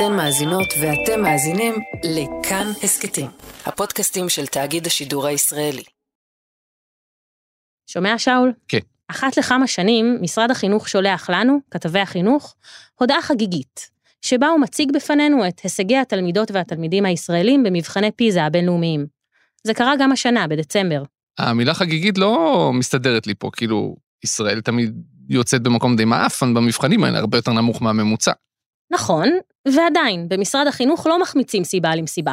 אתן מאזינות ואתם מאזינים לכאן הסכתים, הפודקאסטים של תאגיד השידור הישראלי. שומע, שאול? כן. אחת לכמה שנים, משרד החינוך שולח לנו, כתבי החינוך, הודעה חגיגית, שבה הוא מציג בפנינו את הישגי התלמידות והתלמידים הישראלים במבחני פיזה הבינלאומיים. זה קרה גם השנה, בדצמבר. המילה חגיגית לא מסתדרת לי פה, כאילו, ישראל תמיד יוצאת במקום די מעפן במבחנים האלה, הרבה יותר נמוך מהממוצע. נכון, ועדיין, במשרד החינוך לא מחמיצים סיבה למסיבה.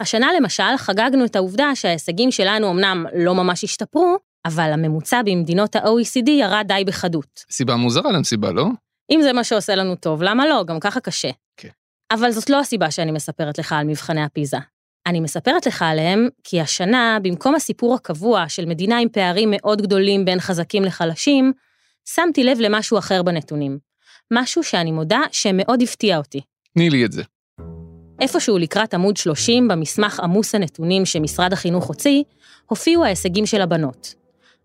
השנה למשל חגגנו את העובדה שההישגים שלנו אמנם לא ממש השתפרו, אבל הממוצע במדינות ה-OECD ירד די בחדות. סיבה מוזרה למסיבה, לא? אם זה מה שעושה לנו טוב, למה לא? גם ככה קשה. כן. אבל זאת לא הסיבה שאני מספרת לך על מבחני הפיזה. אני מספרת לך עליהם כי השנה, במקום הסיפור הקבוע של מדינה עם פערים מאוד גדולים בין חזקים לחלשים, שמתי לב למשהו אחר בנתונים. משהו שאני מודה שמאוד הפתיע אותי. תני לי את זה. איפשהו לקראת עמוד 30 במסמך עמוס הנתונים שמשרד החינוך הוציא, הופיעו ההישגים של הבנות.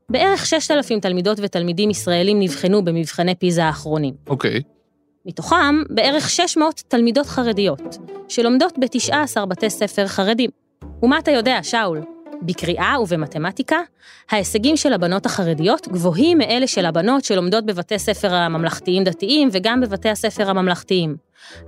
בערך 6,000 תלמידות ותלמידים ישראלים נבחנו במבחני פיזה האחרונים. אוקיי. מתוכם בערך 600 תלמידות חרדיות, שלומדות ב-19 בתי ספר חרדים. ומה אתה יודע, שאול? בקריאה ובמתמטיקה, ההישגים של הבנות החרדיות גבוהים מאלה של הבנות שלומדות בבתי ספר הממלכתיים-דתיים וגם בבתי הספר הממלכתיים.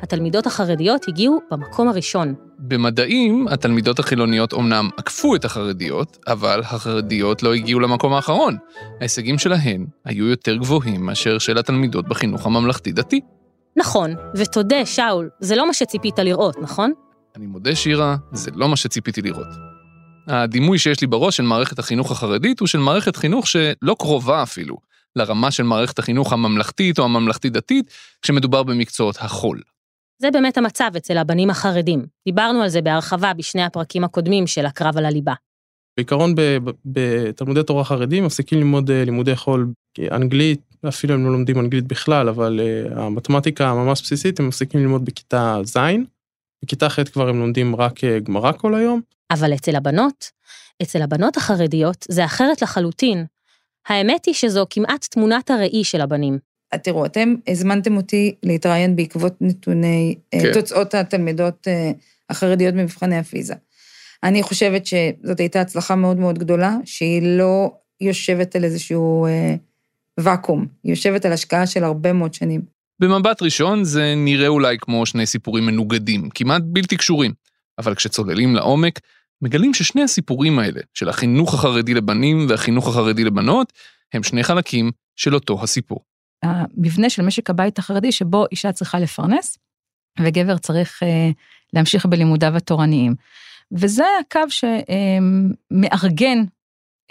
התלמידות החרדיות הגיעו במקום הראשון. במדעים, התלמידות החילוניות אומנם עקפו את החרדיות, אבל החרדיות לא הגיעו למקום האחרון. ההישגים שלהן היו יותר גבוהים מאשר של התלמידות בחינוך הממלכתי-דתי. נכון, ותודה, שאול, זה לא מה שציפית לראות, נכון? אני מודה, שירה, זה לא מה שציפיתי לראות. הדימוי שיש לי בראש של מערכת החינוך החרדית הוא של מערכת חינוך שלא קרובה אפילו לרמה של מערכת החינוך הממלכתית או הממלכתית-דתית, כשמדובר במקצועות החול. זה באמת המצב אצל הבנים החרדים. דיברנו על זה בהרחבה בשני הפרקים הקודמים של הקרב על הליבה. בעיקרון ב- ב- בתלמודי תורה חרדים מפסיקים ללמוד אה, לימודי חול אנגלית, אפילו הם לא לומדים אנגלית בכלל, אבל uh, המתמטיקה הממש בסיסית הם מפסיקים ללמוד בכיתה ז', בכיתה ח' כבר הם לומדים רק uh, גמרא כל היום. אבל אצל הבנות, אצל הבנות החרדיות זה אחרת לחלוטין. האמת היא שזו כמעט תמונת הראי של הבנים. תראו, אתם הזמנתם אותי להתראיין בעקבות נתוני כן. כן. תוצאות התלמידות אה, החרדיות במבחני הפיזה. אני חושבת שזאת הייתה הצלחה מאוד מאוד גדולה, שהיא לא יושבת על איזשהו אה, ואקום, היא יושבת על השקעה של הרבה מאוד שנים. במבט ראשון זה נראה אולי כמו שני סיפורים מנוגדים, כמעט בלתי קשורים, אבל כשצוללים לעומק, מגלים ששני הסיפורים האלה, של החינוך החרדי לבנים והחינוך החרדי לבנות, הם שני חלקים של אותו הסיפור. המבנה של משק הבית החרדי שבו אישה צריכה לפרנס, וגבר צריך אה, להמשיך בלימודיו התורניים. וזה הקו שמארגן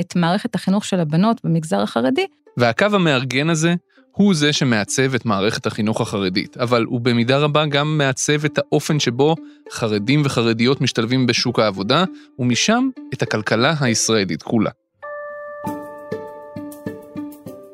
את מערכת החינוך של הבנות במגזר החרדי. והקו המארגן הזה הוא זה שמעצב את מערכת החינוך החרדית, אבל הוא במידה רבה גם מעצב את האופן שבו חרדים וחרדיות משתלבים בשוק העבודה, ומשם את הכלכלה הישראלית כולה.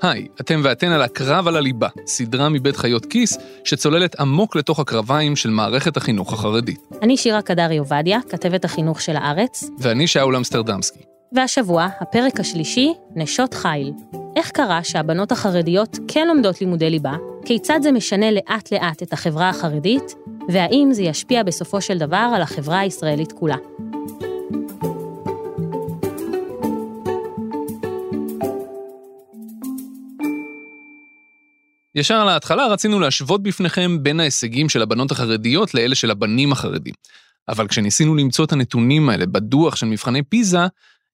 היי, אתם ואתן על הקרב על הליבה, סדרה מבית חיות כיס, שצוללת עמוק לתוך הקרביים של מערכת החינוך החרדית. אני שירה קדרי עובדיה, כתבת החינוך של הארץ, ואני שאול אמסטרדמסקי. והשבוע, הפרק השלישי, נשות חיל. איך קרה שהבנות החרדיות כן לומדות לימודי ליבה, כיצד זה משנה לאט-לאט את החברה החרדית, והאם זה ישפיע בסופו של דבר על החברה הישראלית כולה. ישר על ההתחלה רצינו להשוות בפניכם בין ההישגים של הבנות החרדיות לאלה של הבנים החרדים. אבל כשניסינו למצוא את הנתונים האלה בדוח של מבחני פיזה,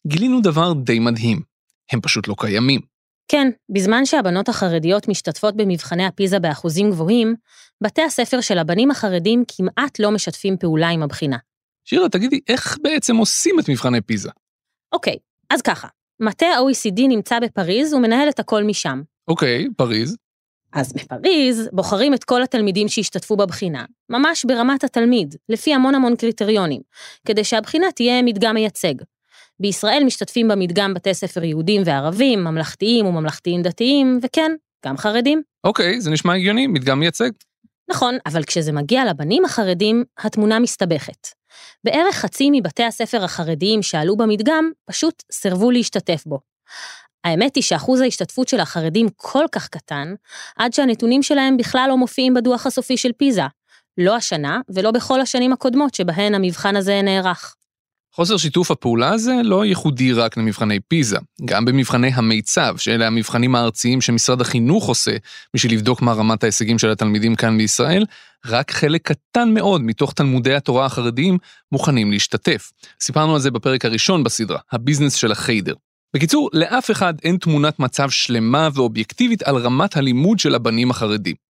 גילינו דבר די מדהים. הם פשוט לא קיימים. כן, בזמן שהבנות החרדיות משתתפות במבחני הפיזה באחוזים גבוהים, בתי הספר של הבנים החרדים כמעט לא משתפים פעולה עם הבחינה. שירה, תגידי, איך בעצם עושים את מבחני פיזה? אוקיי, אז ככה, מטה ה-OECD נמצא בפריז ומנהל את הכל משם. אוקיי, פריז. אז בפריז בוחרים את כל התלמידים שהשתתפו בבחינה, ממש ברמת התלמיד, לפי המון המון קריטריונים, כדי שהבחינה תהיה מדגם מייצג. בישראל משתתפים במדגם בתי ספר יהודים וערבים, ממלכתיים וממלכתיים דתיים, וכן, גם חרדים. אוקיי, זה נשמע הגיוני, מדגם מייצג. נכון, אבל כשזה מגיע לבנים החרדים, התמונה מסתבכת. בערך חצי מבתי הספר החרדיים שעלו במדגם פשוט סירבו להשתתף בו. האמת היא שאחוז ההשתתפות של החרדים כל כך קטן, עד שהנתונים שלהם בכלל לא מופיעים בדוח הסופי של פיזה. לא השנה ולא בכל השנים הקודמות שבהן המבחן הזה נערך. חוסר שיתוף הפעולה הזה לא ייחודי רק למבחני פיזה, גם במבחני המיצב, שאלה המבחנים הארציים שמשרד החינוך עושה בשביל לבדוק מה רמת ההישגים של התלמידים כאן בישראל, רק חלק קטן מאוד מתוך תלמודי התורה החרדיים מוכנים להשתתף. סיפרנו על זה בפרק הראשון בסדרה, הביזנס של החיידר. בקיצור, לאף אחד אין תמונת מצב שלמה ואובייקטיבית על רמת הלימוד של הבנים החרדים.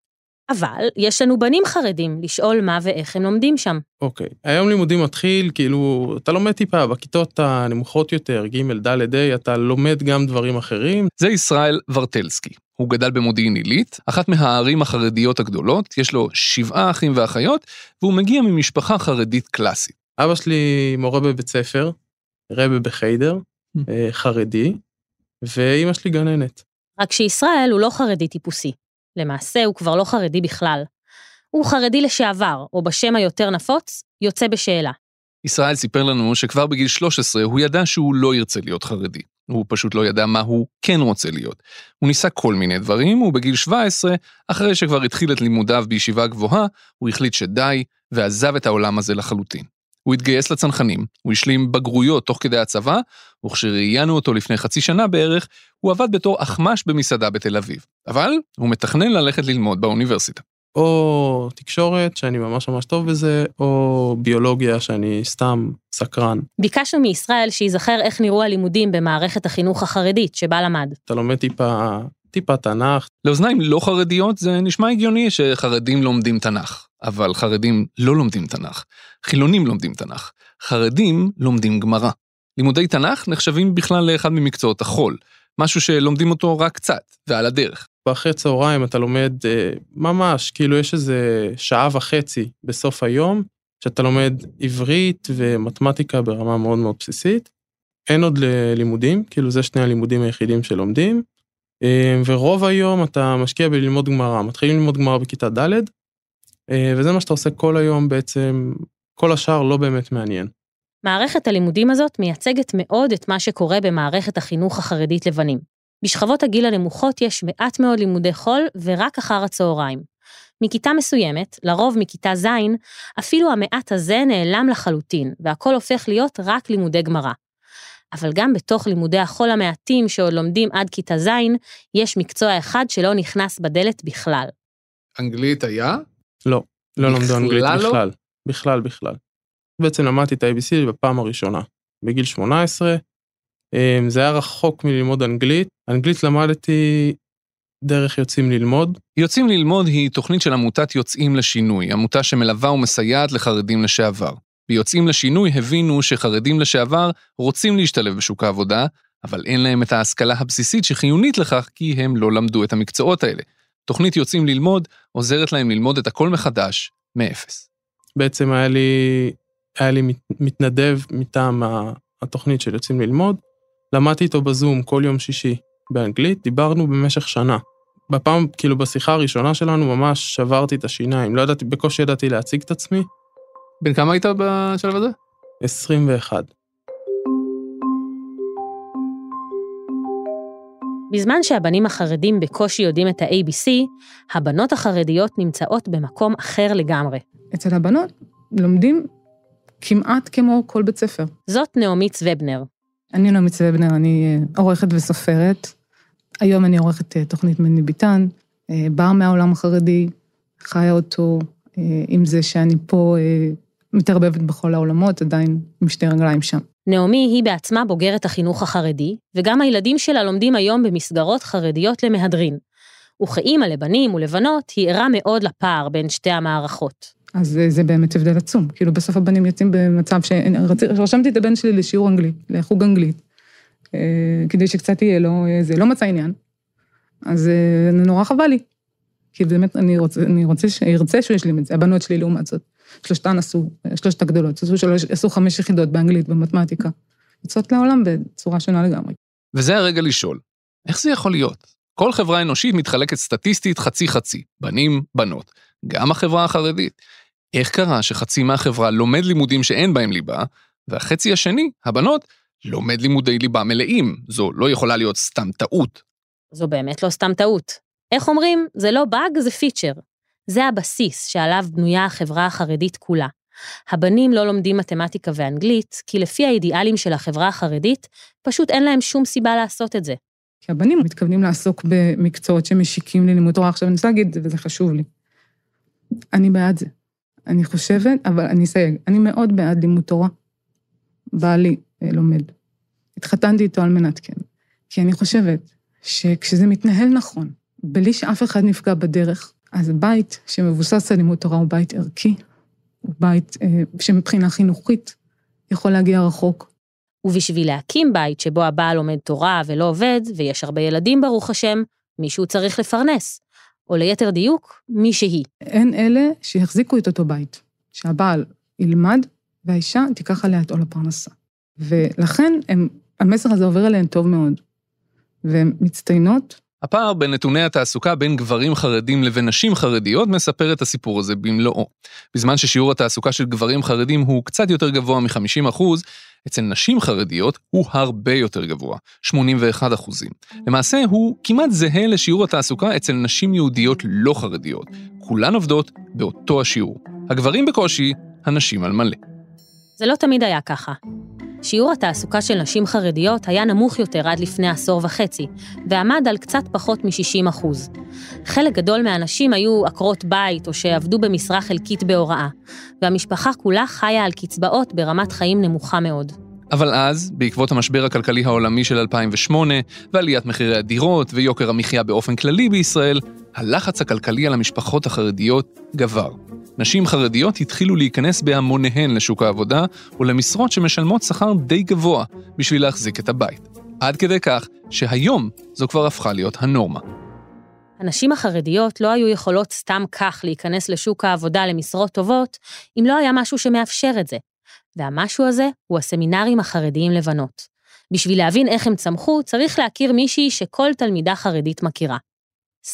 אבל יש לנו בנים חרדים לשאול מה ואיך הם לומדים שם. אוקיי, היום לימודים מתחיל, כאילו, אתה לומד טיפה, בכיתות הנמוכות יותר, ג', ד', ה', אתה לומד גם דברים אחרים. זה ישראל ורטלסקי. הוא גדל במודיעין עילית, אחת מהערים החרדיות הגדולות, יש לו שבעה אחים ואחיות, והוא מגיע ממשפחה חרדית קלאסית. אבא שלי מורה בבית ספר, רבה בחיידר, אה, חרדי, ואימא שלי גננת. רק שישראל הוא לא חרדי טיפוסי. למעשה הוא כבר לא חרדי בכלל. הוא חרדי לשעבר, או בשם היותר נפוץ, יוצא בשאלה. ישראל סיפר לנו שכבר בגיל 13 הוא ידע שהוא לא ירצה להיות חרדי. הוא פשוט לא ידע מה הוא כן רוצה להיות. הוא ניסה כל מיני דברים, ובגיל 17, אחרי שכבר התחיל את לימודיו בישיבה גבוהה, הוא החליט שדי, ועזב את העולם הזה לחלוטין. הוא התגייס לצנחנים, הוא השלים בגרויות תוך כדי הצבא, וכשראיינו אותו לפני חצי שנה בערך, הוא עבד בתור אחמ"ש במסעדה בתל אביב. אבל הוא מתכנן ללכת ללמוד באוניברסיטה. או תקשורת, שאני ממש ממש טוב בזה, או ביולוגיה, שאני סתם סקרן. ביקשנו מישראל שייזכר איך נראו הלימודים במערכת החינוך החרדית שבה למד. אתה לומד טיפה, טיפה תנ"ך. לאוזניים לא חרדיות זה נשמע הגיוני שחרדים לומדים תנ"ך, אבל חרדים לא לומדים תנ"ך. חילונים לומדים תנ"ך. חרדים לומדים גמרא. לימודי תנ"ך נחשבים בכלל לאחד ממקצועות החול, משהו שלומדים אותו רק קצת, ועל הדרך. ואחרי צהריים אתה לומד אה, ממש, כאילו יש איזה שעה וחצי בסוף היום, שאתה לומד עברית ומתמטיקה ברמה מאוד מאוד בסיסית. אין עוד לימודים, כאילו זה שני הלימודים היחידים שלומדים. אה, ורוב היום אתה משקיע בללמוד גמרא, מתחילים ללמוד גמרא בכיתה ד', אה, וזה מה שאתה עושה כל היום בעצם, כל השאר לא באמת מעניין. מערכת הלימודים הזאת מייצגת מאוד את מה שקורה במערכת החינוך החרדית לבנים. בשכבות הגיל הנמוכות יש מעט מאוד לימודי חול ורק אחר הצהריים. מכיתה מסוימת, לרוב מכיתה ז', אפילו המעט הזה נעלם לחלוטין, והכל הופך להיות רק לימודי גמרא. אבל גם בתוך לימודי החול המעטים שעוד לומדים עד כיתה ז', יש מקצוע אחד שלא נכנס בדלת בכלל. אנגלית היה? לא, לא למדו אנגלית לא? בכלל. בכלל, בכלל. בעצם למדתי את ה-ABC בפעם הראשונה, בגיל 18. אמ, זה היה רחוק מללמוד אנגלית. אנגלית למדתי דרך יוצאים ללמוד. יוצאים ללמוד היא תוכנית של עמותת יוצאים לשינוי, עמותה שמלווה ומסייעת לחרדים לשעבר. ביוצאים לשינוי הבינו שחרדים לשעבר רוצים להשתלב בשוק העבודה, אבל אין להם את ההשכלה הבסיסית שחיונית לכך כי הם לא למדו את המקצועות האלה. תוכנית יוצאים ללמוד עוזרת להם ללמוד את הכל מחדש, מאפס. בעצם היה לי, היה לי מת- מתנדב מטעם התוכנית של יוצאים ללמוד. למדתי איתו בזום כל יום שישי באנגלית, דיברנו במשך שנה. בפעם, כאילו בשיחה הראשונה שלנו ממש שברתי את השיניים, לא ידעתי, בקושי ידעתי להציג את עצמי. בן כמה היית בשלב הזה? 21. בזמן שהבנים החרדים בקושי יודעים את ה-ABC, הבנות החרדיות נמצאות במקום אחר לגמרי. אצל הבנות לומדים כמעט כמו כל בית ספר. זאת נעמי צוובנר. אני נעמי צוובנר, אני אה, עורכת וסופרת. היום אני עורכת אה, תוכנית מני ביטן, אה, באה מהעולם החרדי, חיה אותו, עם זה שאני פה מתערבבת בכל העולמות, עדיין עם שתי רגליים שם. נעמי היא בעצמה בוגרת החינוך החרדי, וגם הילדים שלה לומדים היום במסגרות חרדיות למהדרין. וכאימא לבנים ולבנות, היא ערה מאוד לפער בין שתי המערכות. אז אה, זה באמת הבדל עצום. כאילו, בסוף הבנים יוצאים במצב ש... רשמתי את הבן שלי לשיעור אנגלית, לחוג אנגלית, אה, כדי שקצת יהיה לו, אה, זה לא מצא עניין. אז אה, נורא חבל לי. כי באמת, אני רוצה, אני רוצה ש... ארצה שהוא ישלים את זה. הבנות שלי, לעומת זאת, שלושתן עשו, שלושת הגדולות, עשו, שלוש, עשו חמש יחידות באנגלית, במתמטיקה. יוצאות לעולם בצורה שונה לגמרי. וזה הרגע לשאול, איך זה יכול להיות? כל חברה אנושית מתחלקת סטטיסטית חצי-חצי, בנים, בנות, גם החברה החרדית. איך קרה שחצי מהחברה לומד לימודים שאין בהם ליבה, והחצי השני, הבנות, לומד לימודי ליבה מלאים? זו לא יכולה להיות סתם טעות. זו באמת לא סתם טעות. איך אומרים? זה לא באג, זה פיצ'ר. זה הבסיס שעליו בנויה החברה החרדית כולה. הבנים לא לומדים מתמטיקה ואנגלית, כי לפי האידיאלים של החברה החרדית, פשוט אין להם שום סיבה לעשות את זה. כי הבנים מתכוונים לעסוק במקצועות שמשיקים ללימוד תורה. עכשיו, אני רוצה להגיד, וזה חשוב לי, אני בעד זה. אני חושבת, אבל אני אסייג, אני מאוד בעד לימוד תורה. בעלי אה, לומד. התחתנתי איתו על מנת כן. כי אני חושבת שכשזה מתנהל נכון, בלי שאף אחד נפגע בדרך, אז בית שמבוסס על לימוד תורה הוא בית ערכי, הוא בית אה, שמבחינה חינוכית יכול להגיע רחוק. ובשביל להקים בית שבו הבעל לומד תורה ולא עובד, ויש הרבה ילדים ברוך השם, מישהו צריך לפרנס. או ליתר דיוק, מי שהיא. אין אלה שיחזיקו את אותו בית, שהבעל ילמד והאישה תיקח עליה את עול הפרנסה. ולכן הם, המסר הזה עובר אליהן טוב מאוד. והן מצטיינות. הפער בין נתוני התעסוקה בין גברים חרדים לבין נשים חרדיות מספר את הסיפור הזה במלואו. בזמן ששיעור התעסוקה של גברים חרדים הוא קצת יותר גבוה מ-50%, אצל נשים חרדיות הוא הרבה יותר גבוה, 81 אחוזים. למעשה הוא כמעט זהה לשיעור התעסוקה אצל נשים יהודיות לא חרדיות. כולן עובדות באותו השיעור. הגברים בקושי, הנשים על מלא. זה לא תמיד היה ככה. שיעור התעסוקה של נשים חרדיות היה נמוך יותר עד לפני עשור וחצי, ועמד על קצת פחות מ-60 אחוז. חלק גדול מהנשים היו עקרות בית או שעבדו במשרה חלקית בהוראה, והמשפחה כולה חיה על קצבאות ברמת חיים נמוכה מאוד. אבל אז, בעקבות המשבר הכלכלי העולמי של 2008, ועליית מחירי הדירות ויוקר המחיה באופן כללי בישראל, הלחץ הכלכלי על המשפחות החרדיות גבר. נשים חרדיות התחילו להיכנס בהמוניהן לשוק העבודה ולמשרות שמשלמות שכר די גבוה בשביל להחזיק את הבית. עד כדי כך שהיום זו כבר הפכה להיות הנורמה. הנשים החרדיות לא היו יכולות סתם כך להיכנס לשוק העבודה למשרות טובות, אם לא היה משהו שמאפשר את זה. והמשהו הזה הוא הסמינרים החרדיים לבנות. בשביל להבין איך הם צמחו, צריך להכיר מישהי שכל תלמידה חרדית מכירה.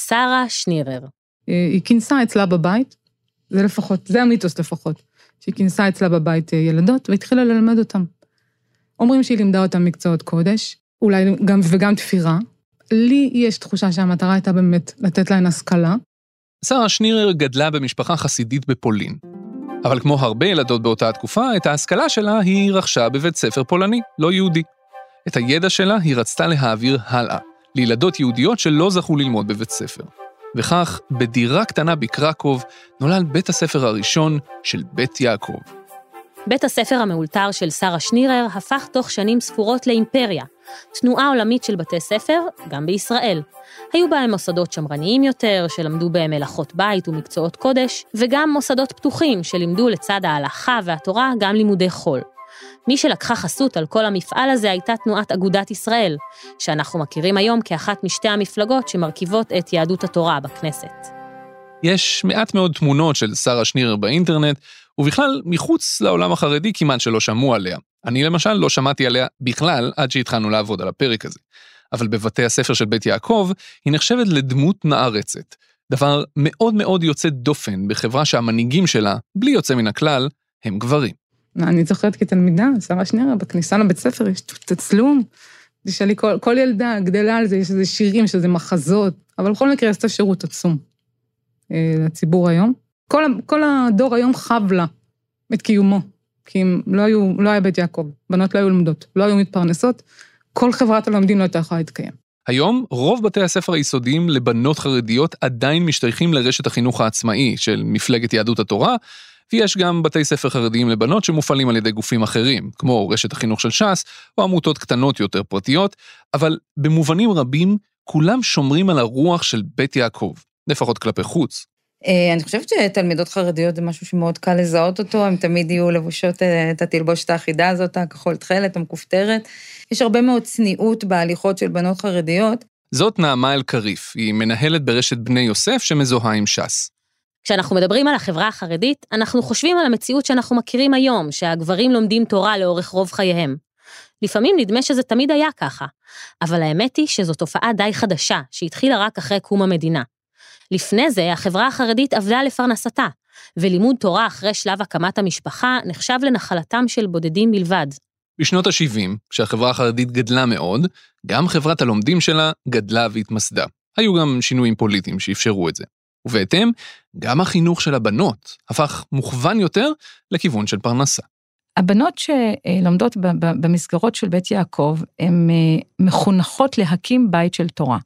שרה שנירר. אה, היא כינסה אצלה בבית זה לפחות, זה המיתוס לפחות, שהיא כינסה אצלה בבית אה, ילדות והתחילה ללמד אותם. אומרים שהיא לימדה אותם מקצועות קודש, אולי גם וגם תפירה. לי יש תחושה שהמטרה הייתה באמת לתת להן השכלה. שרה שנירר גדלה במשפחה חסידית בפולין. אבל כמו הרבה ילדות באותה התקופה, את ההשכלה שלה היא רכשה בבית ספר פולני, לא יהודי. את הידע שלה היא רצתה להעביר הלאה, לילדות יהודיות שלא זכו ללמוד בבית ספר. וכך, בדירה קטנה בקרקוב, נולד בית הספר הראשון של בית יעקב. בית הספר המאולתר של שרה שנירר הפך תוך שנים ספורות לאימפריה, תנועה עולמית של בתי ספר, גם בישראל. היו בהם מוסדות שמרניים יותר, שלמדו בהם מלאכות בית ומקצועות קודש, וגם מוסדות פתוחים, שלימדו לצד ההלכה והתורה גם לימודי חול. מי שלקחה חסות על כל המפעל הזה הייתה תנועת אגודת ישראל, שאנחנו מכירים היום כאחת משתי המפלגות שמרכיבות את יהדות התורה בכנסת. יש מעט מאוד תמונות של שרה שנירר באינטרנט, ובכלל, מחוץ לעולם החרדי כמעט שלא שמעו עליה. אני למשל לא שמעתי עליה בכלל עד שהתחלנו לעבוד על הפרק הזה. אבל בבתי הספר של בית יעקב, היא נחשבת לדמות נערצת. דבר מאוד מאוד יוצא דופן בחברה שהמנהיגים שלה, בלי יוצא מן הכלל, הם גברים. אני זוכרת כתלמידה, שרה שנירה, בכניסה לבית ספר יש תצלום. תשאלי, כל, כל ילדה גדלה על זה, יש איזה שירים, יש איזה מחזות, אבל בכל מקרה עשתה שירות עצום אה, לציבור היום. כל, כל הדור היום חב לה את קיומו, כי אם לא, היו, לא היה בית יעקב, בנות לא היו לומדות, לא היו מתפרנסות, כל חברת הלומדים לא הייתה יכולה להתקיים. היום, רוב בתי הספר היסודיים לבנות חרדיות עדיין משתייכים לרשת החינוך העצמאי של מפלגת יהדות התורה, ויש גם בתי ספר חרדיים לבנות שמופעלים על ידי גופים אחרים, כמו רשת החינוך של ש"ס, או עמותות קטנות יותר פרטיות, אבל במובנים רבים, כולם שומרים על הרוח של בית יעקב, לפחות כלפי חוץ. אה, אני חושבת שתלמידות חרדיות זה משהו שמאוד קל לזהות אותו, הן תמיד יהיו לבושות אה, את התלבושת האחידה הזאת, הכחול תכלת, המכופתרת. יש הרבה מאוד צניעות בהליכות של בנות חרדיות. זאת נעמה אלקריף, היא מנהלת ברשת בני יוסף שמזוהה עם ש"ס. כשאנחנו מדברים על החברה החרדית, אנחנו חושבים על המציאות שאנחנו מכירים היום, שהגברים לומדים תורה לאורך רוב חייהם. לפעמים נדמה שזה תמיד היה ככה, אבל האמת היא שזו תופעה די חדשה, שהתחילה רק אחרי קום המדינה. לפני זה, החברה החרדית עבדה לפרנסתה, ולימוד תורה אחרי שלב הקמת המשפחה נחשב לנחלתם של בודדים בלבד. בשנות ה-70, כשהחברה החרדית גדלה מאוד, גם חברת הלומדים שלה גדלה והתמסדה. היו גם שינויים פוליטיים שאפשרו את זה. ובהתאם, גם החינוך של הבנות הפך מוכוון יותר לכיוון של פרנסה. הבנות שלומדות במסגרות של בית יעקב, הן אה, מחונכות להקים בית של תורה.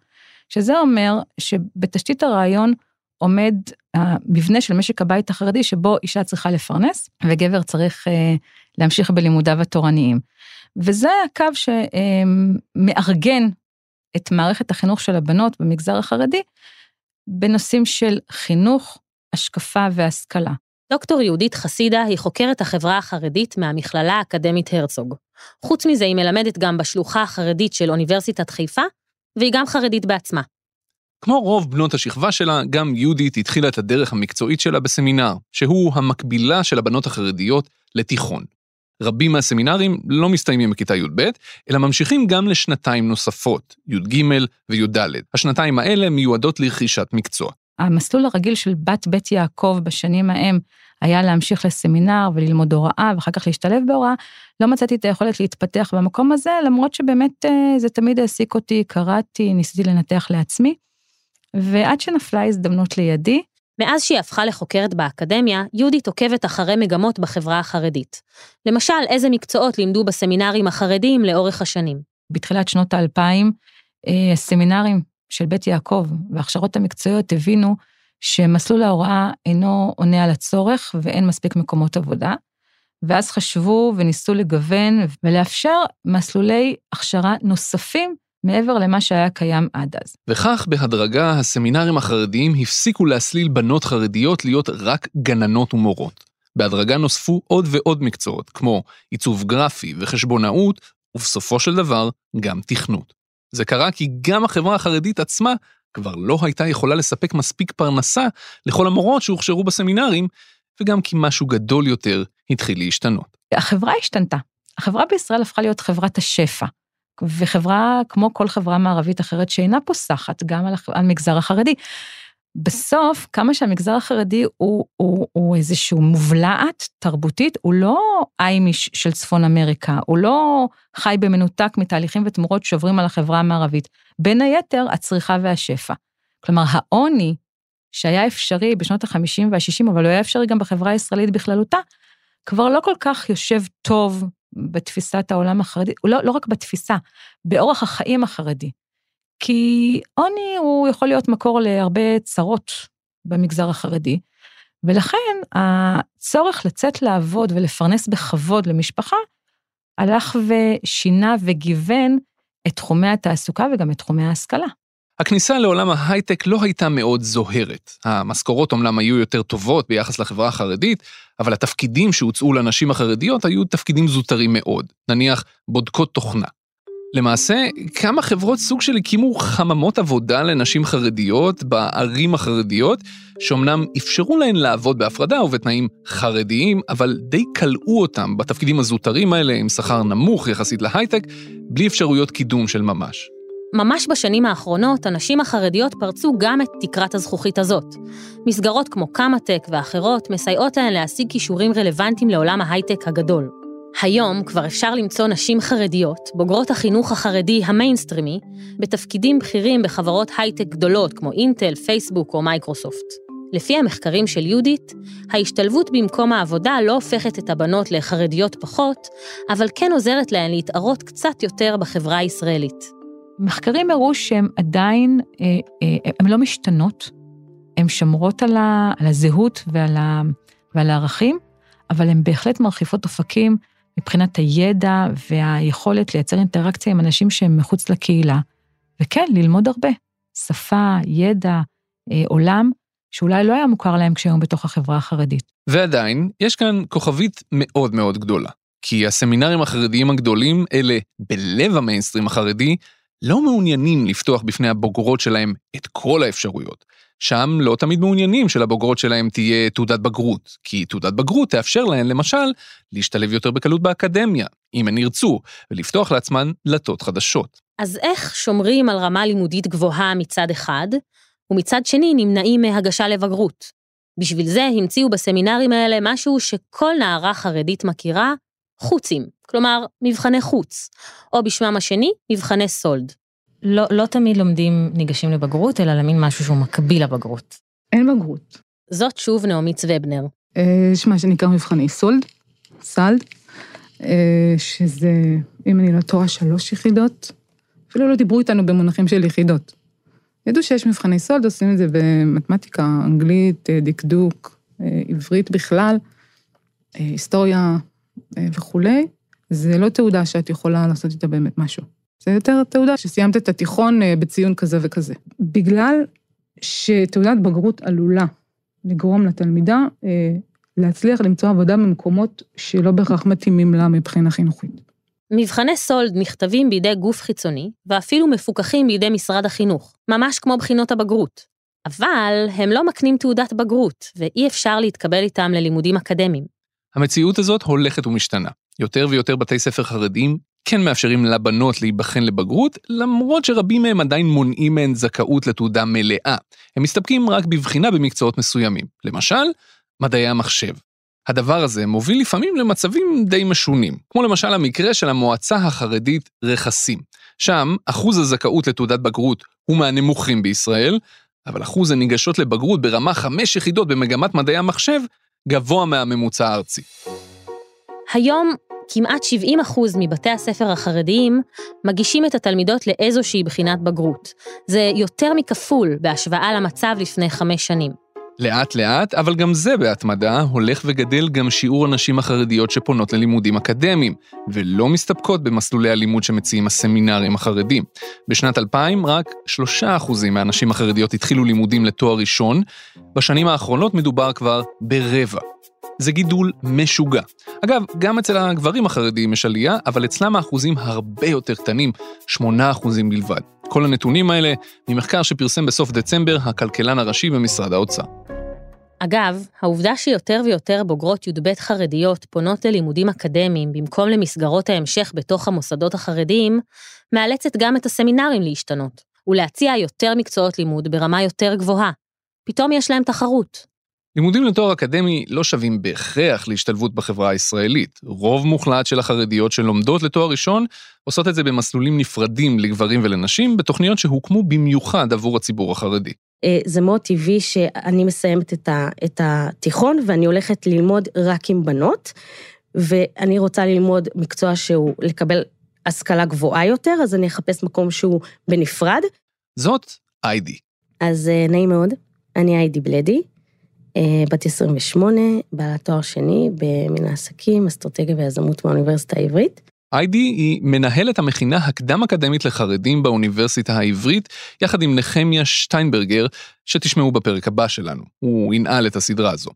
שזה אומר שבתשתית הרעיון עומד המבנה של משק הבית החרדי שבו אישה צריכה לפרנס וגבר צריך אה, להמשיך בלימודיו התורניים. וזה הקו שמארגן את מערכת החינוך של הבנות במגזר החרדי בנושאים של חינוך, השקפה והשכלה. דוקטור יהודית חסידה היא חוקרת החברה החרדית מהמכללה האקדמית הרצוג. חוץ מזה היא מלמדת גם בשלוחה החרדית של אוניברסיטת חיפה, והיא גם חרדית בעצמה. כמו רוב בנות השכבה שלה, גם יהודית התחילה את הדרך המקצועית שלה בסמינר, שהוא המקבילה של הבנות החרדיות לתיכון. רבים מהסמינרים לא מסתיימים בכיתה י"ב, אלא ממשיכים גם לשנתיים נוספות, י"ג וי"ד. השנתיים האלה מיועדות לרכישת מקצוע. המסלול הרגיל של בת בית יעקב בשנים ההם היה להמשיך לסמינר וללמוד הוראה ואחר כך להשתלב בהוראה, לא מצאתי את היכולת להתפתח במקום הזה, למרות שבאמת אה, זה תמיד העסיק אותי, קראתי, ניסיתי לנתח לעצמי. ועד שנפלה הזדמנות לידי, מאז שהיא הפכה לחוקרת באקדמיה, יהודית עוקבת אחרי מגמות בחברה החרדית. למשל, איזה מקצועות לימדו בסמינרים החרדיים לאורך השנים. בתחילת שנות האלפיים, אה, הסמינרים של בית יעקב וההכשרות המקצועיות הבינו שמסלול ההוראה אינו עונה על הצורך ואין מספיק מקומות עבודה. ואז חשבו וניסו לגוון ולאפשר מסלולי הכשרה נוספים מעבר למה שהיה קיים עד אז. וכך בהדרגה הסמינרים החרדיים הפסיקו להסליל בנות חרדיות להיות רק גננות ומורות. בהדרגה נוספו עוד ועוד מקצועות, כמו עיצוב גרפי וחשבונאות, ובסופו של דבר, גם תכנות. זה קרה כי גם החברה החרדית עצמה כבר לא הייתה יכולה לספק מספיק פרנסה לכל המורות שהוכשרו בסמינרים, וגם כי משהו גדול יותר התחיל להשתנות. החברה השתנתה. החברה בישראל הפכה להיות חברת השפע. וחברה, כמו כל חברה מערבית אחרת שאינה פוסחת גם על המגזר החרדי. בסוף, כמה שהמגזר החרדי הוא, הוא, הוא איזשהו מובלעת תרבותית, הוא לא איימיש של צפון אמריקה, הוא לא חי במנותק מתהליכים ותמורות שעוברים על החברה המערבית. בין היתר, הצריכה והשפע. כלומר, העוני שהיה אפשרי בשנות ה-50 וה-60, אבל הוא היה אפשרי גם בחברה הישראלית בכללותה, כבר לא כל כך יושב טוב בתפיסת העולם החרדי, לא, לא רק בתפיסה, באורח החיים החרדי. כי עוני הוא יכול להיות מקור להרבה צרות במגזר החרדי, ולכן הצורך לצאת לעבוד ולפרנס בכבוד למשפחה, הלך ושינה וגיוון את תחומי התעסוקה וגם את תחומי ההשכלה. הכניסה לעולם ההייטק לא הייתה מאוד זוהרת. המשכורות אומנם היו יותר טובות ביחס לחברה החרדית, אבל התפקידים שהוצאו לנשים החרדיות היו תפקידים זוטרים מאוד, נניח בודקות תוכנה. למעשה, כמה חברות סוג של הקימו חממות עבודה לנשים חרדיות בערים החרדיות, שאומנם אפשרו להן לעבוד בהפרדה ובתנאים חרדיים, אבל די כלאו אותם בתפקידים הזוטרים האלה עם שכר נמוך יחסית להייטק, בלי אפשרויות קידום של ממש. ממש בשנים האחרונות, הנשים החרדיות פרצו גם את תקרת הזכוכית הזאת. מסגרות כמו קמא-טק ואחרות מסייעות להן להשיג כישורים רלוונטיים לעולם ההייטק הגדול. היום כבר אפשר למצוא נשים חרדיות, בוגרות החינוך החרדי המיינסטרימי, בתפקידים בכירים בחברות הייטק גדולות כמו אינטל, פייסבוק או מייקרוסופט. לפי המחקרים של יהודית, ההשתלבות במקום העבודה לא הופכת את הבנות לחרדיות פחות, אבל כן עוזרת להן להתערות קצת יותר בחברה הישראלית. מחקרים הראו שהן עדיין, אה, אה, הן לא משתנות, הן שומרות על, ה, על הזהות ועל, ה, ועל הערכים, אבל הן בהחלט מרחיבות אופקים מבחינת הידע והיכולת לייצר אינטראקציה עם אנשים שהם מחוץ לקהילה, וכן, ללמוד הרבה. שפה, ידע, אה, עולם, שאולי לא היה מוכר להם כשהיום בתוך החברה החרדית. ועדיין, יש כאן כוכבית מאוד מאוד גדולה. כי הסמינרים החרדיים הגדולים, אלה בלב המיינסטרים החרדי, לא מעוניינים לפתוח בפני הבוגרות שלהם את כל האפשרויות. שם לא תמיד מעוניינים שלבוגרות שלהם תהיה תעודת בגרות, כי תעודת בגרות תאפשר להן, למשל, להשתלב יותר בקלות באקדמיה, אם הן ירצו, ולפתוח לעצמן דלתות חדשות. אז איך שומרים על רמה לימודית גבוהה מצד אחד, ומצד שני נמנעים מהגשה לבגרות? בשביל זה המציאו בסמינרים האלה משהו שכל נערה חרדית מכירה, חוצים, כלומר, מבחני חוץ, או בשמם השני, מבחני סולד. לא, לא תמיד לומדים ניגשים לבגרות, אלא למין משהו שהוא מקביל לבגרות. אין בגרות. זאת שוב נעמי צוובנר. אה, יש מה שנקרא מבחני סולד, סלד, אה, שזה, אם אני לא טועה, שלוש יחידות. אפילו לא דיברו איתנו במונחים של יחידות. ידעו שיש מבחני סולד, עושים את זה במתמטיקה, אנגלית, אה, דקדוק, עברית בכלל, היסטוריה וכולי. זה לא תעודה שאת יכולה לעשות איתה באמת משהו. זה יותר תעודה שסיימת את התיכון בציון כזה וכזה. בגלל שתעודת בגרות עלולה לגרום לתלמידה אה, להצליח למצוא עבודה במקומות שלא בהכרח מתאימים לה מבחינה חינוכית. מבחני סולד נכתבים בידי גוף חיצוני, ואפילו מפוקחים בידי משרד החינוך, ממש כמו בחינות הבגרות. אבל הם לא מקנים תעודת בגרות, ואי אפשר להתקבל איתם ללימודים אקדמיים. המציאות הזאת הולכת ומשתנה. יותר ויותר בתי ספר חרדיים כן מאפשרים לבנות להיבחן לבגרות, למרות שרבים מהם עדיין מונעים מהן זכאות לתעודה מלאה. הם מסתפקים רק בבחינה במקצועות מסוימים. למשל, מדעי המחשב. הדבר הזה מוביל לפעמים למצבים די משונים, כמו למשל המקרה של המועצה החרדית רכסים. שם אחוז הזכאות לתעודת בגרות הוא מהנמוכים בישראל, אבל אחוז הניגשות לבגרות ברמה חמש יחידות במגמת מדעי המחשב גבוה מהממוצע הארצי. היום כמעט 70 מבתי הספר החרדיים מגישים את התלמידות לאיזושהי בחינת בגרות. זה יותר מכפול בהשוואה למצב לפני חמש שנים. לאט לאט, אבל גם זה בהתמדה, הולך וגדל גם שיעור הנשים החרדיות שפונות ללימודים אקדמיים, ולא מסתפקות במסלולי הלימוד שמציעים הסמינרים החרדים. בשנת 2000, רק 3% מהנשים החרדיות התחילו לימודים לתואר ראשון, בשנים האחרונות מדובר כבר ברבע. זה גידול משוגע. אגב, גם אצל הגברים החרדיים יש עלייה, אבל אצלם האחוזים הרבה יותר קטנים, 8% בלבד. כל הנתונים האלה ממחקר שפרסם בסוף דצמבר הכלכלן הראשי במשרד האוצר. אגב, העובדה שיותר ויותר בוגרות י"ב חרדיות פונות ללימודים אקדמיים במקום למסגרות ההמשך בתוך המוסדות החרדיים, מאלצת גם את הסמינרים להשתנות, ולהציע יותר מקצועות לימוד ברמה יותר גבוהה. פתאום יש להם תחרות. לימודים לתואר אקדמי לא שווים בהכרח להשתלבות בחברה הישראלית. רוב מוחלט של החרדיות שלומדות לתואר ראשון עושות את זה במסלולים נפרדים לגברים ולנשים, בתוכניות שהוקמו במיוחד עבור הציבור החרדי. אה, זה מאוד טבעי שאני מסיימת את, ה, את התיכון ואני הולכת ללמוד רק עם בנות, ואני רוצה ללמוד מקצוע שהוא לקבל השכלה גבוהה יותר, אז אני אחפש מקום שהוא בנפרד. זאת איידי. אז אה, נעים מאוד, אני איידי בלדי. אה, בת 28, בעלת תואר שני במין העסקים, אסטרטגיה ויזמות מהאוניברסיטה העברית. איידי היא מנהלת המכינה הקדם-אקדמית לחרדים באוניברסיטה העברית, יחד עם נחמיה שטיינברגר, שתשמעו בפרק הבא שלנו. הוא ינעל את הסדרה הזו.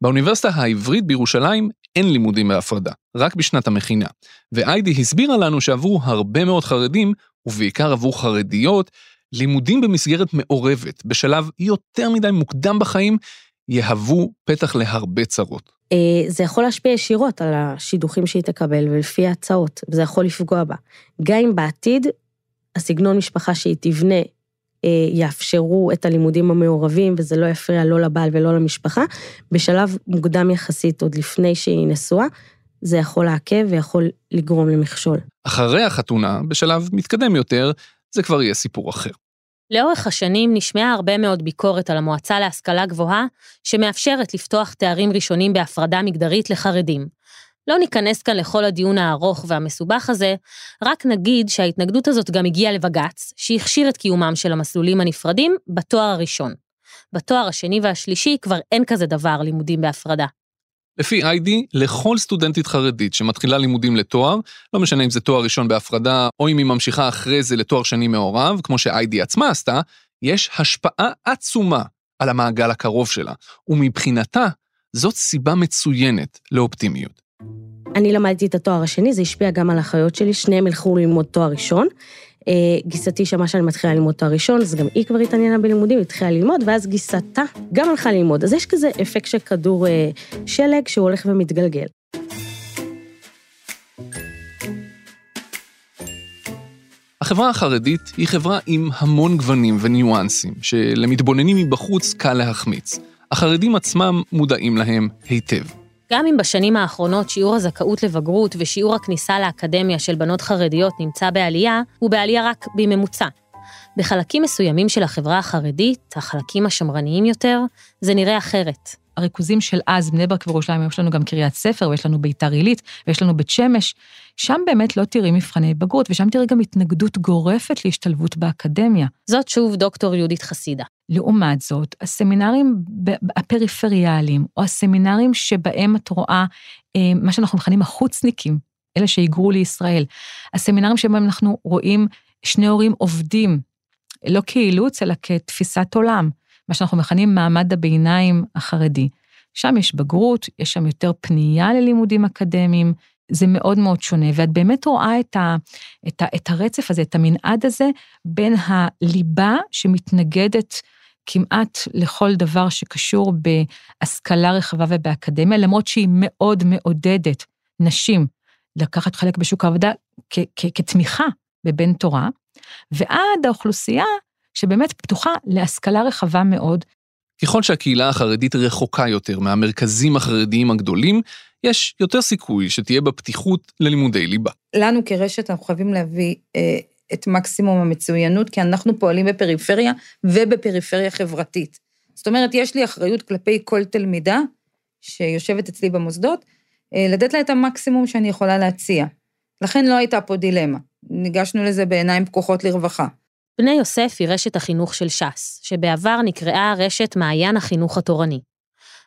באוניברסיטה העברית בירושלים אין לימודים בהפרדה, רק בשנת המכינה. ואיידי הסבירה לנו שעבור הרבה מאוד חרדים, ובעיקר עבור חרדיות, לימודים במסגרת מעורבת, בשלב יותר מדי מוקדם בחיים, יהוו פתח להרבה צרות. אה, זה יכול להשפיע ישירות על השידוכים שהיא תקבל ולפי ההצעות, וזה יכול לפגוע בה. גם אם בעתיד הסגנון משפחה שהיא תבנה אה, יאפשרו את הלימודים המעורבים וזה לא יפריע לא לבעל ולא למשפחה, בשלב מוקדם יחסית, עוד לפני שהיא נשואה, זה יכול לעכב ויכול לגרום למכשול. אחרי החתונה, בשלב מתקדם יותר, זה כבר יהיה סיפור אחר. לאורך השנים נשמעה הרבה מאוד ביקורת על המועצה להשכלה גבוהה, שמאפשרת לפתוח תארים ראשונים בהפרדה מגדרית לחרדים. לא ניכנס כאן לכל הדיון הארוך והמסובך הזה, רק נגיד שההתנגדות הזאת גם הגיעה לבג"ץ, שהכשיר את קיומם של המסלולים הנפרדים בתואר הראשון. בתואר השני והשלישי כבר אין כזה דבר לימודים בהפרדה. לפי איי-די, לכל סטודנטית חרדית שמתחילה לימודים לתואר, לא משנה אם זה תואר ראשון בהפרדה, או אם היא ממשיכה אחרי זה לתואר שני מעורב, כמו שאיי-די עצמה עשתה, יש השפעה עצומה על המעגל הקרוב שלה, ומבחינתה, זאת סיבה מצוינת לאופטימיות. אני למדתי את התואר השני, זה השפיע גם על האחיות שלי, שניהם ילכו ללמוד תואר ראשון. אה, גיסתי שמעה שאני מתחילה ללמוד תואר ראשון, אז גם היא כבר התעניינה בלימודים, התחילה ללמוד, ואז גיסתה גם הלכה ללמוד. אז יש כזה אפקט של כדור אה, שלג שהוא הולך ומתגלגל. החברה החרדית היא חברה עם המון גוונים וניואנסים, שלמתבוננים מבחוץ קל להחמיץ. החרדים עצמם מודעים להם היטב. גם אם בשנים האחרונות שיעור הזכאות לבגרות ושיעור הכניסה לאקדמיה של בנות חרדיות נמצא בעלייה, הוא בעלייה רק בממוצע. בחלקים מסוימים של החברה החרדית, החלקים השמרניים יותר, זה נראה אחרת. הריכוזים של אז, בני ברק וירושלים, יש לנו גם קריית ספר, ויש לנו ביתר עילית, ויש לנו בית שמש, שם באמת לא תראי מבחני בגרות, ושם תראי גם התנגדות גורפת להשתלבות באקדמיה. זאת שוב דוקטור יהודית חסידה. לעומת זאת, הסמינרים הפריפריאליים, או הסמינרים שבהם את רואה אה, מה שאנחנו מכנים החוצניקים, אלה שהיגרו לישראל, הסמינרים שבהם אנחנו רואים שני הורים עובדים, לא כאילוץ, אלא כתפיסת עולם. מה שאנחנו מכנים מעמד הביניים החרדי. שם יש בגרות, יש שם יותר פנייה ללימודים אקדמיים, זה מאוד מאוד שונה, ואת באמת רואה את, ה, את, ה, את הרצף הזה, את המנעד הזה, בין הליבה שמתנגדת כמעט לכל דבר שקשור בהשכלה רחבה ובאקדמיה, למרות שהיא מאוד מעודדת נשים לקחת חלק בשוק העבודה כתמיכה בבן תורה, ועד האוכלוסייה שבאמת פתוחה להשכלה רחבה מאוד. ככל שהקהילה החרדית רחוקה יותר מהמרכזים החרדיים הגדולים, יש יותר סיכוי שתהיה בה פתיחות ללימודי ליבה. לנו כרשת אנחנו חייבים להביא אה, את מקסימום המצוינות, כי אנחנו פועלים בפריפריה ובפריפריה חברתית. זאת אומרת, יש לי אחריות כלפי כל תלמידה שיושבת אצלי במוסדות, אה, לתת לה את המקסימום שאני יכולה להציע. לכן לא הייתה פה דילמה. ניגשנו לזה בעיניים פקוחות לרווחה. בני יוסף היא רשת החינוך של ש"ס, שבעבר נקראה רשת מעיין החינוך התורני.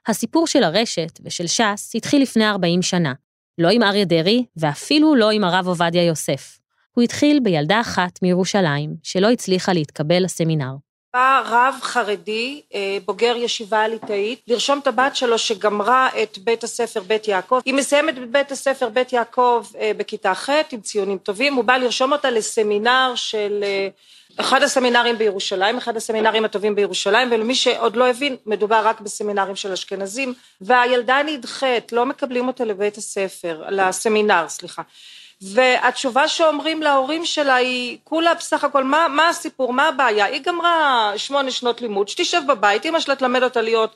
הסיפור של הרשת ושל ש"ס התחיל לפני 40 שנה, לא עם אריה דרעי ואפילו לא עם הרב עובדיה יוסף. הוא התחיל בילדה אחת מירושלים, שלא הצליחה להתקבל לסמינר. בא רב חרדי, אה, בוגר ישיבה ליטאית, לרשום את הבת שלו שגמרה את בית הספר בית יעקב. היא מסיימת את בית הספר בית יעקב אה, בכיתה ח' עם ציונים טובים, הוא בא לרשום אותה לסמינר של אה, אחד הסמינרים בירושלים, אחד הסמינרים הטובים בירושלים, ולמי שעוד לא הבין, מדובר רק בסמינרים של אשכנזים, והילדה נדחית, לא מקבלים אותה לבית הספר, לסמינר, סליחה. והתשובה שאומרים להורים שלה היא כולה בסך הכל מה, מה הסיפור מה הבעיה היא גמרה שמונה שנות לימוד שתשב בבית אמא שלה תלמד אותה להיות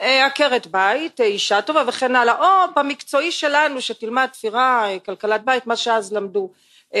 אה, עקרת בית אה, אישה טובה וכן הלאה או במקצועי שלנו שתלמד תפירה אה, כלכלת בית מה שאז למדו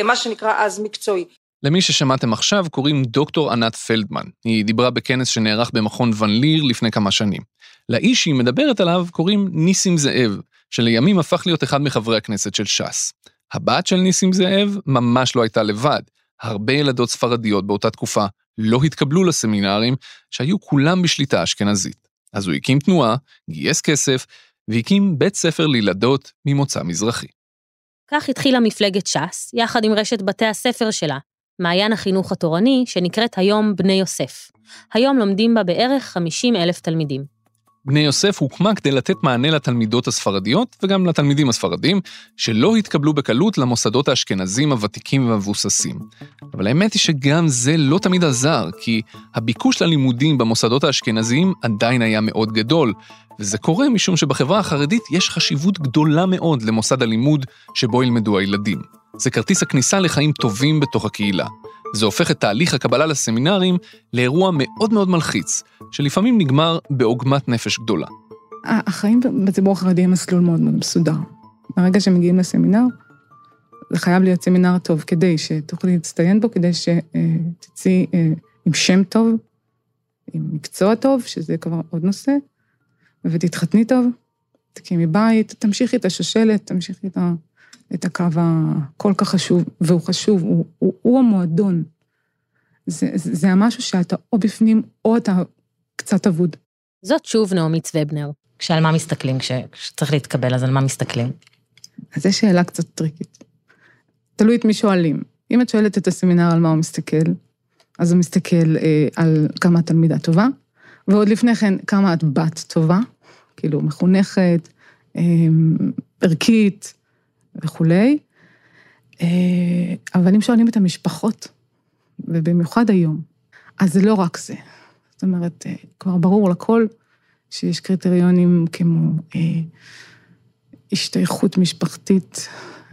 מה שנקרא אז מקצועי. למי ששמעתם עכשיו קוראים דוקטור ענת פלדמן. היא דיברה בכנס שנערך במכון ון ליר לפני כמה שנים. לאיש שהיא מדברת עליו קוראים ניסים זאב, שלימים הפך להיות אחד מחברי הכנסת של ש"ס. הבת של ניסים זאב ממש לא הייתה לבד. הרבה ילדות ספרדיות באותה תקופה לא התקבלו לסמינרים, שהיו כולם בשליטה אשכנזית. אז הוא הקים תנועה, גייס כסף, והקים בית ספר לילדות ממוצא מזרחי. כך התחילה מפלגת ש"ס, יחד עם רשת בתי הספר שלה, מעיין החינוך התורני, שנקראת היום בני יוסף. היום לומדים בה בערך 50 אלף תלמידים. בני יוסף הוקמה כדי לתת מענה לתלמידות הספרדיות וגם לתלמידים הספרדים, שלא התקבלו בקלות למוסדות האשכנזים הוותיקים והמבוססים. אבל האמת היא שגם זה לא תמיד עזר, כי הביקוש ללימודים במוסדות האשכנזיים עדיין היה מאוד גדול, וזה קורה משום שבחברה החרדית יש חשיבות גדולה מאוד למוסד הלימוד שבו ילמדו הילדים. זה כרטיס הכניסה לחיים טובים בתוך הקהילה. זה הופך את תהליך הקבלה לסמינרים לאירוע מאוד מאוד מלחיץ, שלפעמים נגמר בעוגמת נפש גדולה. החיים בציבור החרדי הם מסלול מאוד מאוד מסודר. ברגע שמגיעים לסמינר, זה חייב להיות סמינר טוב כדי שתוכלי להצטיין בו, כדי שתצאי אה, עם שם טוב, עם מקצוע טוב, שזה כבר עוד נושא, ותתחתני טוב, תקימי בית, תמשיכי את השושלת, תמשיכי את ה... את הקו הכל כך חשוב, והוא חשוב, הוא, הוא, הוא המועדון. זה, זה, זה המשהו שאתה או בפנים, או אתה קצת אבוד. זאת שוב נעמי צוובנר. כשעל מה מסתכלים? כשצריך להתקבל, אז על מה מסתכלים? אז זו שאלה קצת טריקית. תלוי את מי שואלים. אם את שואלת את הסמינר על מה הוא מסתכל, אז הוא מסתכל אה, על כמה את תלמידה טובה, ועוד לפני כן, כמה את בת טובה, כאילו מחונכת, אה, ערכית, וכולי. אה, אבל אם שואלים את המשפחות, ובמיוחד היום, אז זה לא רק זה. זאת אומרת, אה, כבר ברור לכל שיש קריטריונים כמו אה, השתייכות משפחתית,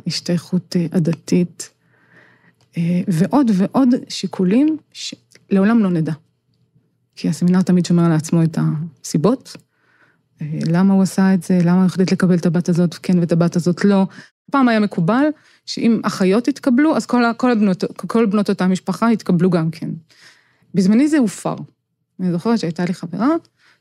השתייכות עדתית, ועוד ועוד שיקולים שלעולם לא נדע. כי הסמינר תמיד שומר לעצמו את הסיבות, למה הוא עשה את זה, למה הוא החליט לקבל את הבת הזאת כן ואת הבת הזאת לא, פעם היה מקובל שאם אחיות יתקבלו, אז כל, כל, הבנות, כל בנות אותה משפחה יתקבלו גם כן. בזמני זה הופר. אני זוכרת שהייתה לי חברה,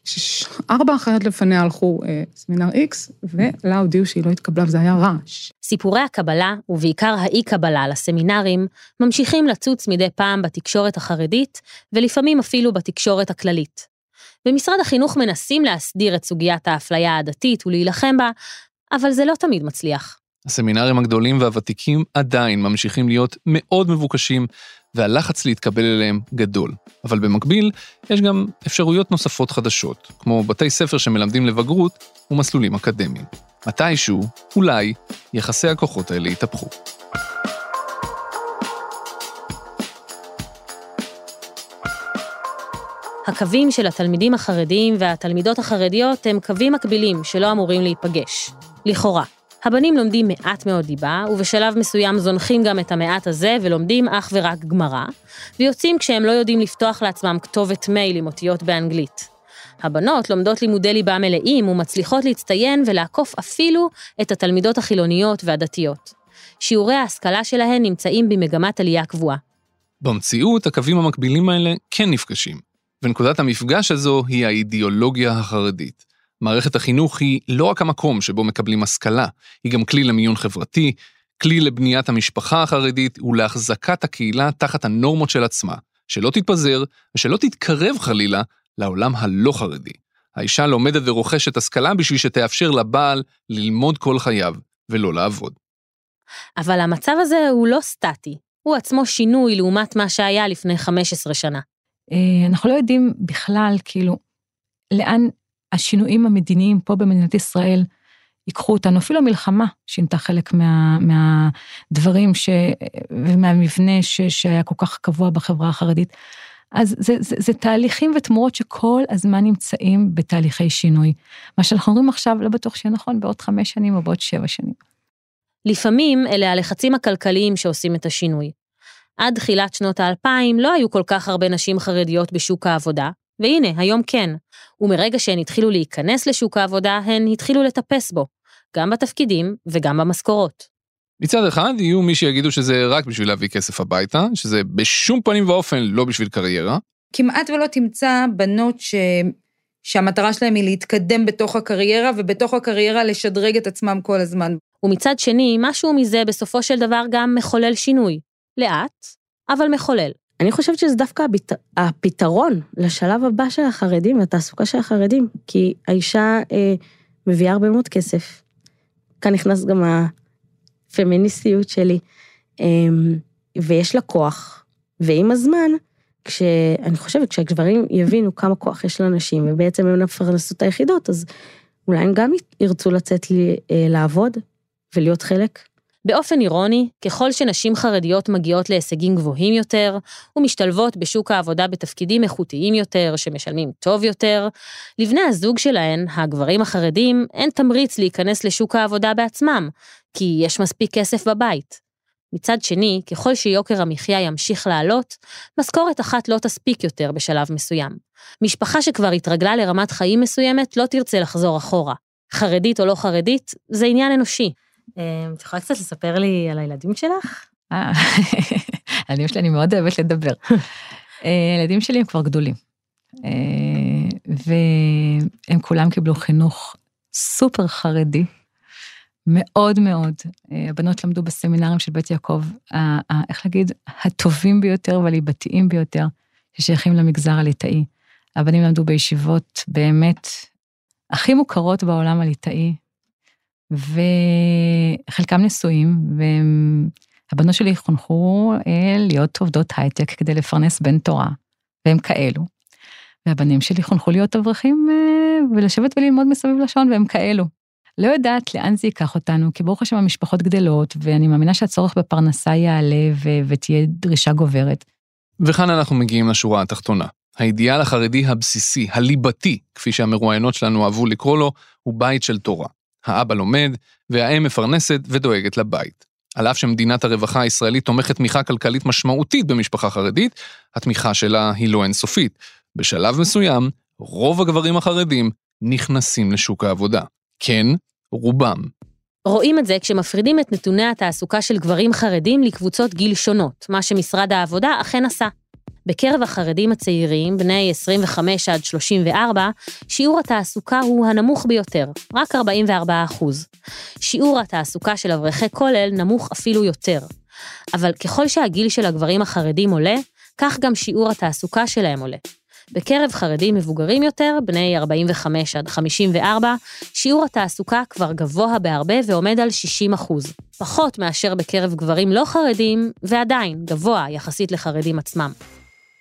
שארבע אחיות לפניה הלכו אה, סמינר X, ולה הודיעו שהיא לא התקבלה, וזה היה רעש. סיפורי הקבלה, ובעיקר האי-קבלה לסמינרים, ממשיכים לצוץ מדי פעם בתקשורת החרדית, ולפעמים אפילו בתקשורת הכללית. במשרד החינוך מנסים להסדיר את סוגיית האפליה העדתית ולהילחם בה, אבל זה לא תמיד מצליח. הסמינרים הגדולים והוותיקים עדיין ממשיכים להיות מאוד מבוקשים, והלחץ להתקבל אליהם גדול. אבל במקביל, יש גם אפשרויות נוספות חדשות, כמו בתי ספר שמלמדים לבגרות ומסלולים אקדמיים. מתישהו, אולי, יחסי הכוחות האלה יתהפכו. הקווים של התלמידים החרדיים והתלמידות החרדיות הם קווים מקבילים שלא אמורים להיפגש. לכאורה. הבנים לומדים מעט מאוד ליבה, ובשלב מסוים זונחים גם את המעט הזה ולומדים אך ורק גמרא, ויוצאים כשהם לא יודעים לפתוח לעצמם כתובת מייל עם אותיות באנגלית. הבנות לומדות לימודי ליבה מלאים ומצליחות להצטיין ולעקוף אפילו את התלמידות החילוניות והדתיות. שיעורי ההשכלה שלהן נמצאים במגמת עלייה קבועה. במציאות, הקווים המקבילים האלה כן נפגשים, ונקודת המפגש הזו היא האידיאולוגיה החרדית. מערכת החינוך היא לא רק המקום שבו מקבלים השכלה, היא גם כלי למיון חברתי, כלי לבניית המשפחה החרדית ולהחזקת הקהילה תחת הנורמות של עצמה, שלא תתפזר ושלא תתקרב חלילה לעולם הלא חרדי. האישה לומדת ורוכשת השכלה בשביל שתאפשר לבעל ללמוד כל חייו ולא לעבוד. אבל המצב הזה הוא לא סטטי, הוא עצמו שינוי לעומת מה שהיה לפני 15 שנה. אה, אנחנו לא יודעים בכלל, כאילו, לאן השינויים המדיניים פה במדינת ישראל ייקחו אותנו, אפילו המלחמה שינתה חלק מה, מהדברים ש, ומהמבנה ש, שהיה כל כך קבוע בחברה החרדית. אז זה, זה, זה תהליכים ותמורות שכל הזמן נמצאים בתהליכי שינוי. מה שאנחנו אומרים עכשיו לא בטוח שיהיה נכון בעוד חמש שנים או בעוד שבע שנים. לפעמים אלה הלחצים הכלכליים שעושים את השינוי. עד תחילת שנות האלפיים לא היו כל כך הרבה נשים חרדיות בשוק העבודה, והנה, היום כן. ומרגע שהן התחילו להיכנס לשוק העבודה, הן התחילו לטפס בו, גם בתפקידים וגם במשכורות. מצד אחד, יהיו מי שיגידו שזה רק בשביל להביא כסף הביתה, שזה בשום פנים ואופן לא בשביל קריירה. כמעט ולא תמצא בנות ש... שהמטרה שלהן היא להתקדם בתוך הקריירה, ובתוך הקריירה לשדרג את עצמם כל הזמן. ומצד שני, משהו מזה בסופו של דבר גם מחולל שינוי. לאט, אבל מחולל. אני חושבת שזה דווקא הביט... הפתרון לשלב הבא של החרדים, לתעסוקה של החרדים, כי האישה אה, מביאה הרבה מאוד כסף. כאן נכנס גם הפמיניסטיות שלי, אה, ויש לה כוח, ועם הזמן, כשאני חושבת כשהגברים יבינו כמה כוח יש לנשים, ובעצם הן הפרנסות היחידות, אז אולי הם גם ירצו לצאת לי, אה, לעבוד ולהיות חלק באופן אירוני, ככל שנשים חרדיות מגיעות להישגים גבוהים יותר, ומשתלבות בשוק העבודה בתפקידים איכותיים יותר, שמשלמים טוב יותר, לבני הזוג שלהן, הגברים החרדים, אין תמריץ להיכנס לשוק העבודה בעצמם, כי יש מספיק כסף בבית. מצד שני, ככל שיוקר המחיה ימשיך לעלות, משכורת אחת לא תספיק יותר בשלב מסוים. משפחה שכבר התרגלה לרמת חיים מסוימת לא תרצה לחזור אחורה. חרדית או לא חרדית, זה עניין אנושי. אה, את יכולה קצת לספר לי על הילדים שלך? אה, הילדים שלי, אני מאוד אוהבת לדבר. אה, הילדים שלי הם כבר גדולים. והם כולם קיבלו חינוך סופר חרדי, מאוד מאוד. הבנות למדו בסמינרים של בית יעקב, איך להגיד, הטובים ביותר והליבתיים ביותר, ששייכים למגזר הליטאי. הבנים למדו בישיבות באמת הכי מוכרות בעולם הליטאי, וחלקם נשואים, והבנות שלי חונכו אה, להיות עובדות הייטק כדי לפרנס בן תורה, והם כאלו. והבנים שלי חונכו להיות אברכים אה, ולשבת וללמוד מסביב לשעון, והם כאלו. לא יודעת לאן זה ייקח אותנו, כי ברוך השם המשפחות גדלות, ואני מאמינה שהצורך בפרנסה יעלה ו- ותהיה דרישה גוברת. וכאן אנחנו מגיעים לשורה התחתונה. האידיאל החרדי הבסיסי, הליבתי, כפי שהמרואיינות שלנו אהבו לקרוא לו, הוא בית של תורה. האבא לומד, והאם מפרנסת ודואגת לבית. על אף שמדינת הרווחה הישראלית תומכת תמיכה כלכלית משמעותית במשפחה חרדית, התמיכה שלה היא לא אינסופית. בשלב מסוים, רוב הגברים החרדים נכנסים לשוק העבודה. כן, רובם. רואים את זה כשמפרידים את נתוני התעסוקה של גברים חרדים לקבוצות גיל שונות, מה שמשרד העבודה אכן עשה. בקרב החרדים הצעירים, בני 25 עד 34, שיעור התעסוקה הוא הנמוך ביותר, רק 44 אחוז. שיעור התעסוקה של אברכי כולל נמוך אפילו יותר. אבל ככל שהגיל של הגברים החרדים עולה, כך גם שיעור התעסוקה שלהם עולה. בקרב חרדים מבוגרים יותר, בני 45 עד 54, שיעור התעסוקה כבר גבוה בהרבה ועומד על 60 אחוז. פחות מאשר בקרב גברים לא חרדים, ועדיין גבוה יחסית לחרדים עצמם.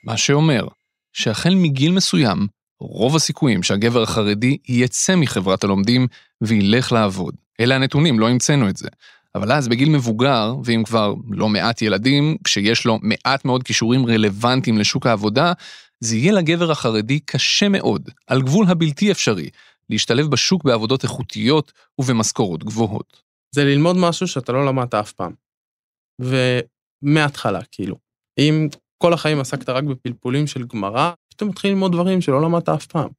מה שאומר שהחל מגיל מסוים, רוב הסיכויים שהגבר החרדי יצא מחברת הלומדים וילך לעבוד. אלה הנתונים, לא המצאנו את זה. אבל אז בגיל מבוגר, ועם כבר לא מעט ילדים, כשיש לו מעט מאוד כישורים רלוונטיים לשוק העבודה, זה יהיה לגבר החרדי קשה מאוד, על גבול הבלתי אפשרי, להשתלב בשוק בעבודות איכותיות ובמשכורות גבוהות. זה ללמוד משהו שאתה לא למדת אף פעם. ומההתחלה, כאילו. אם כל החיים עסקת רק בפלפולים של גמרא, פתאום מתחיל ללמוד דברים שלא למדת אף פעם.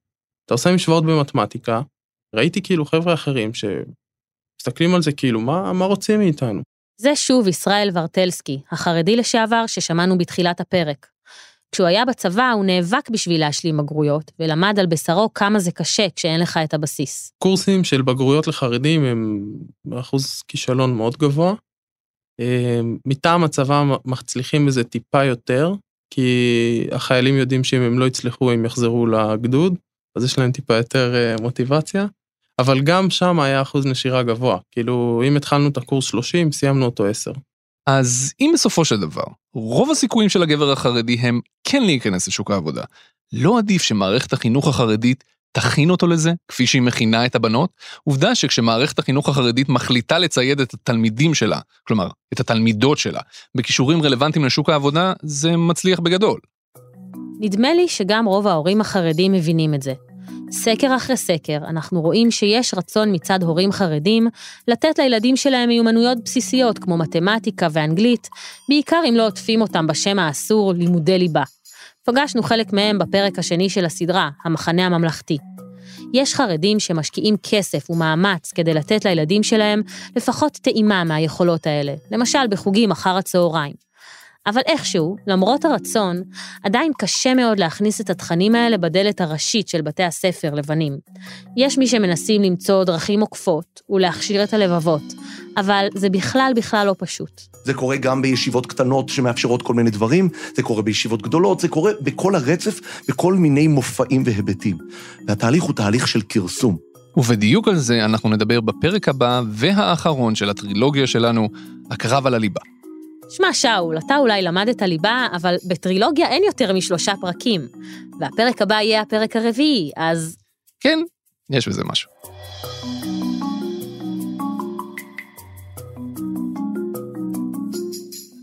אתה עושה משוואות במתמטיקה, ראיתי כאילו חבר'ה אחרים שמסתכלים על זה כאילו, מה, מה רוצים מאיתנו? זה שוב ישראל ורטלסקי, החרדי לשעבר ששמענו בתחילת הפרק. כשהוא היה בצבא, הוא נאבק בשביל להשלים בגרויות, ולמד על בשרו כמה זה קשה כשאין לך את הבסיס. קורסים של בגרויות לחרדים הם באחוז כישלון מאוד גבוה. אה, מטעם הצבא מצליחים בזה טיפה יותר, כי החיילים יודעים שאם הם לא יצליחו הם יחזרו לגדוד, אז יש להם טיפה יותר אה, מוטיבציה. אבל גם שם היה אחוז נשירה גבוה. כאילו, אם התחלנו את הקורס 30, סיימנו אותו 10. אז אם בסופו של דבר, רוב הסיכויים של הגבר החרדי הם כן להיכנס לשוק העבודה, לא עדיף שמערכת החינוך החרדית תכין אותו לזה, כפי שהיא מכינה את הבנות? עובדה שכשמערכת החינוך החרדית מחליטה לצייד את התלמידים שלה, כלומר, את התלמידות שלה, בכישורים רלוונטיים לשוק העבודה, זה מצליח בגדול. נדמה לי שגם רוב ההורים החרדים מבינים את זה. סקר אחרי סקר, אנחנו רואים שיש רצון מצד הורים חרדים לתת לילדים שלהם מיומנויות בסיסיות כמו מתמטיקה ואנגלית, בעיקר אם לא עוטפים אותם בשם האסור לימודי ליבה. פגשנו חלק מהם בפרק השני של הסדרה, המחנה הממלכתי. יש חרדים שמשקיעים כסף ומאמץ כדי לתת לילדים שלהם לפחות טעימה מהיכולות האלה, למשל בחוגים אחר הצהריים. אבל איכשהו, למרות הרצון, עדיין קשה מאוד להכניס את התכנים האלה בדלת הראשית של בתי הספר לבנים. יש מי שמנסים למצוא דרכים עוקפות ולהכשיר את הלבבות, אבל זה בכלל בכלל לא פשוט. זה קורה גם בישיבות קטנות שמאפשרות כל מיני דברים, זה קורה בישיבות גדולות, זה קורה בכל הרצף, בכל מיני מופעים והיבטים. והתהליך הוא תהליך של כרסום. ובדיוק על זה אנחנו נדבר בפרק הבא והאחרון של הטרילוגיה שלנו, הקרב על הליבה. שמע, שאול, אתה אולי למדת ליבה, אבל בטרילוגיה אין יותר משלושה פרקים. והפרק הבא יהיה הפרק הרביעי, אז... כן, יש בזה משהו.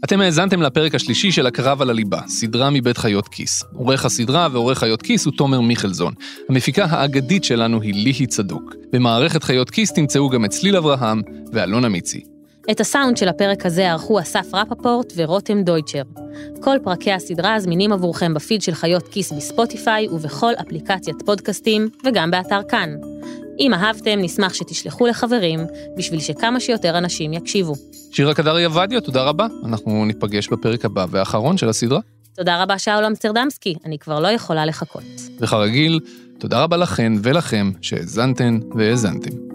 אתם האזנתם לפרק השלישי של הקרב על הליבה, סדרה מבית חיות כיס. עורך הסדרה ועורך חיות כיס הוא תומר מיכלזון. המפיקה האגדית שלנו היא ליהי צדוק. במערכת חיות כיס תמצאו גם את צליל אברהם ואלונה מיצי. את הסאונד של הפרק הזה ערכו אסף רפפורט ורותם דויטשר. כל פרקי הסדרה זמינים עבורכם בפיד של חיות כיס בספוטיפיי ובכל אפליקציית פודקאסטים, וגם באתר כאן. אם אהבתם, נשמח שתשלחו לחברים, בשביל שכמה שיותר אנשים יקשיבו. שירה קדרי עבדיה, תודה רבה. אנחנו ניפגש בפרק הבא והאחרון של הסדרה. תודה רבה, שאול אמסטרדמסקי, אני כבר לא יכולה לחכות. וכרגיל, תודה רבה לכן ולכם שהאזנתן והאזנתם.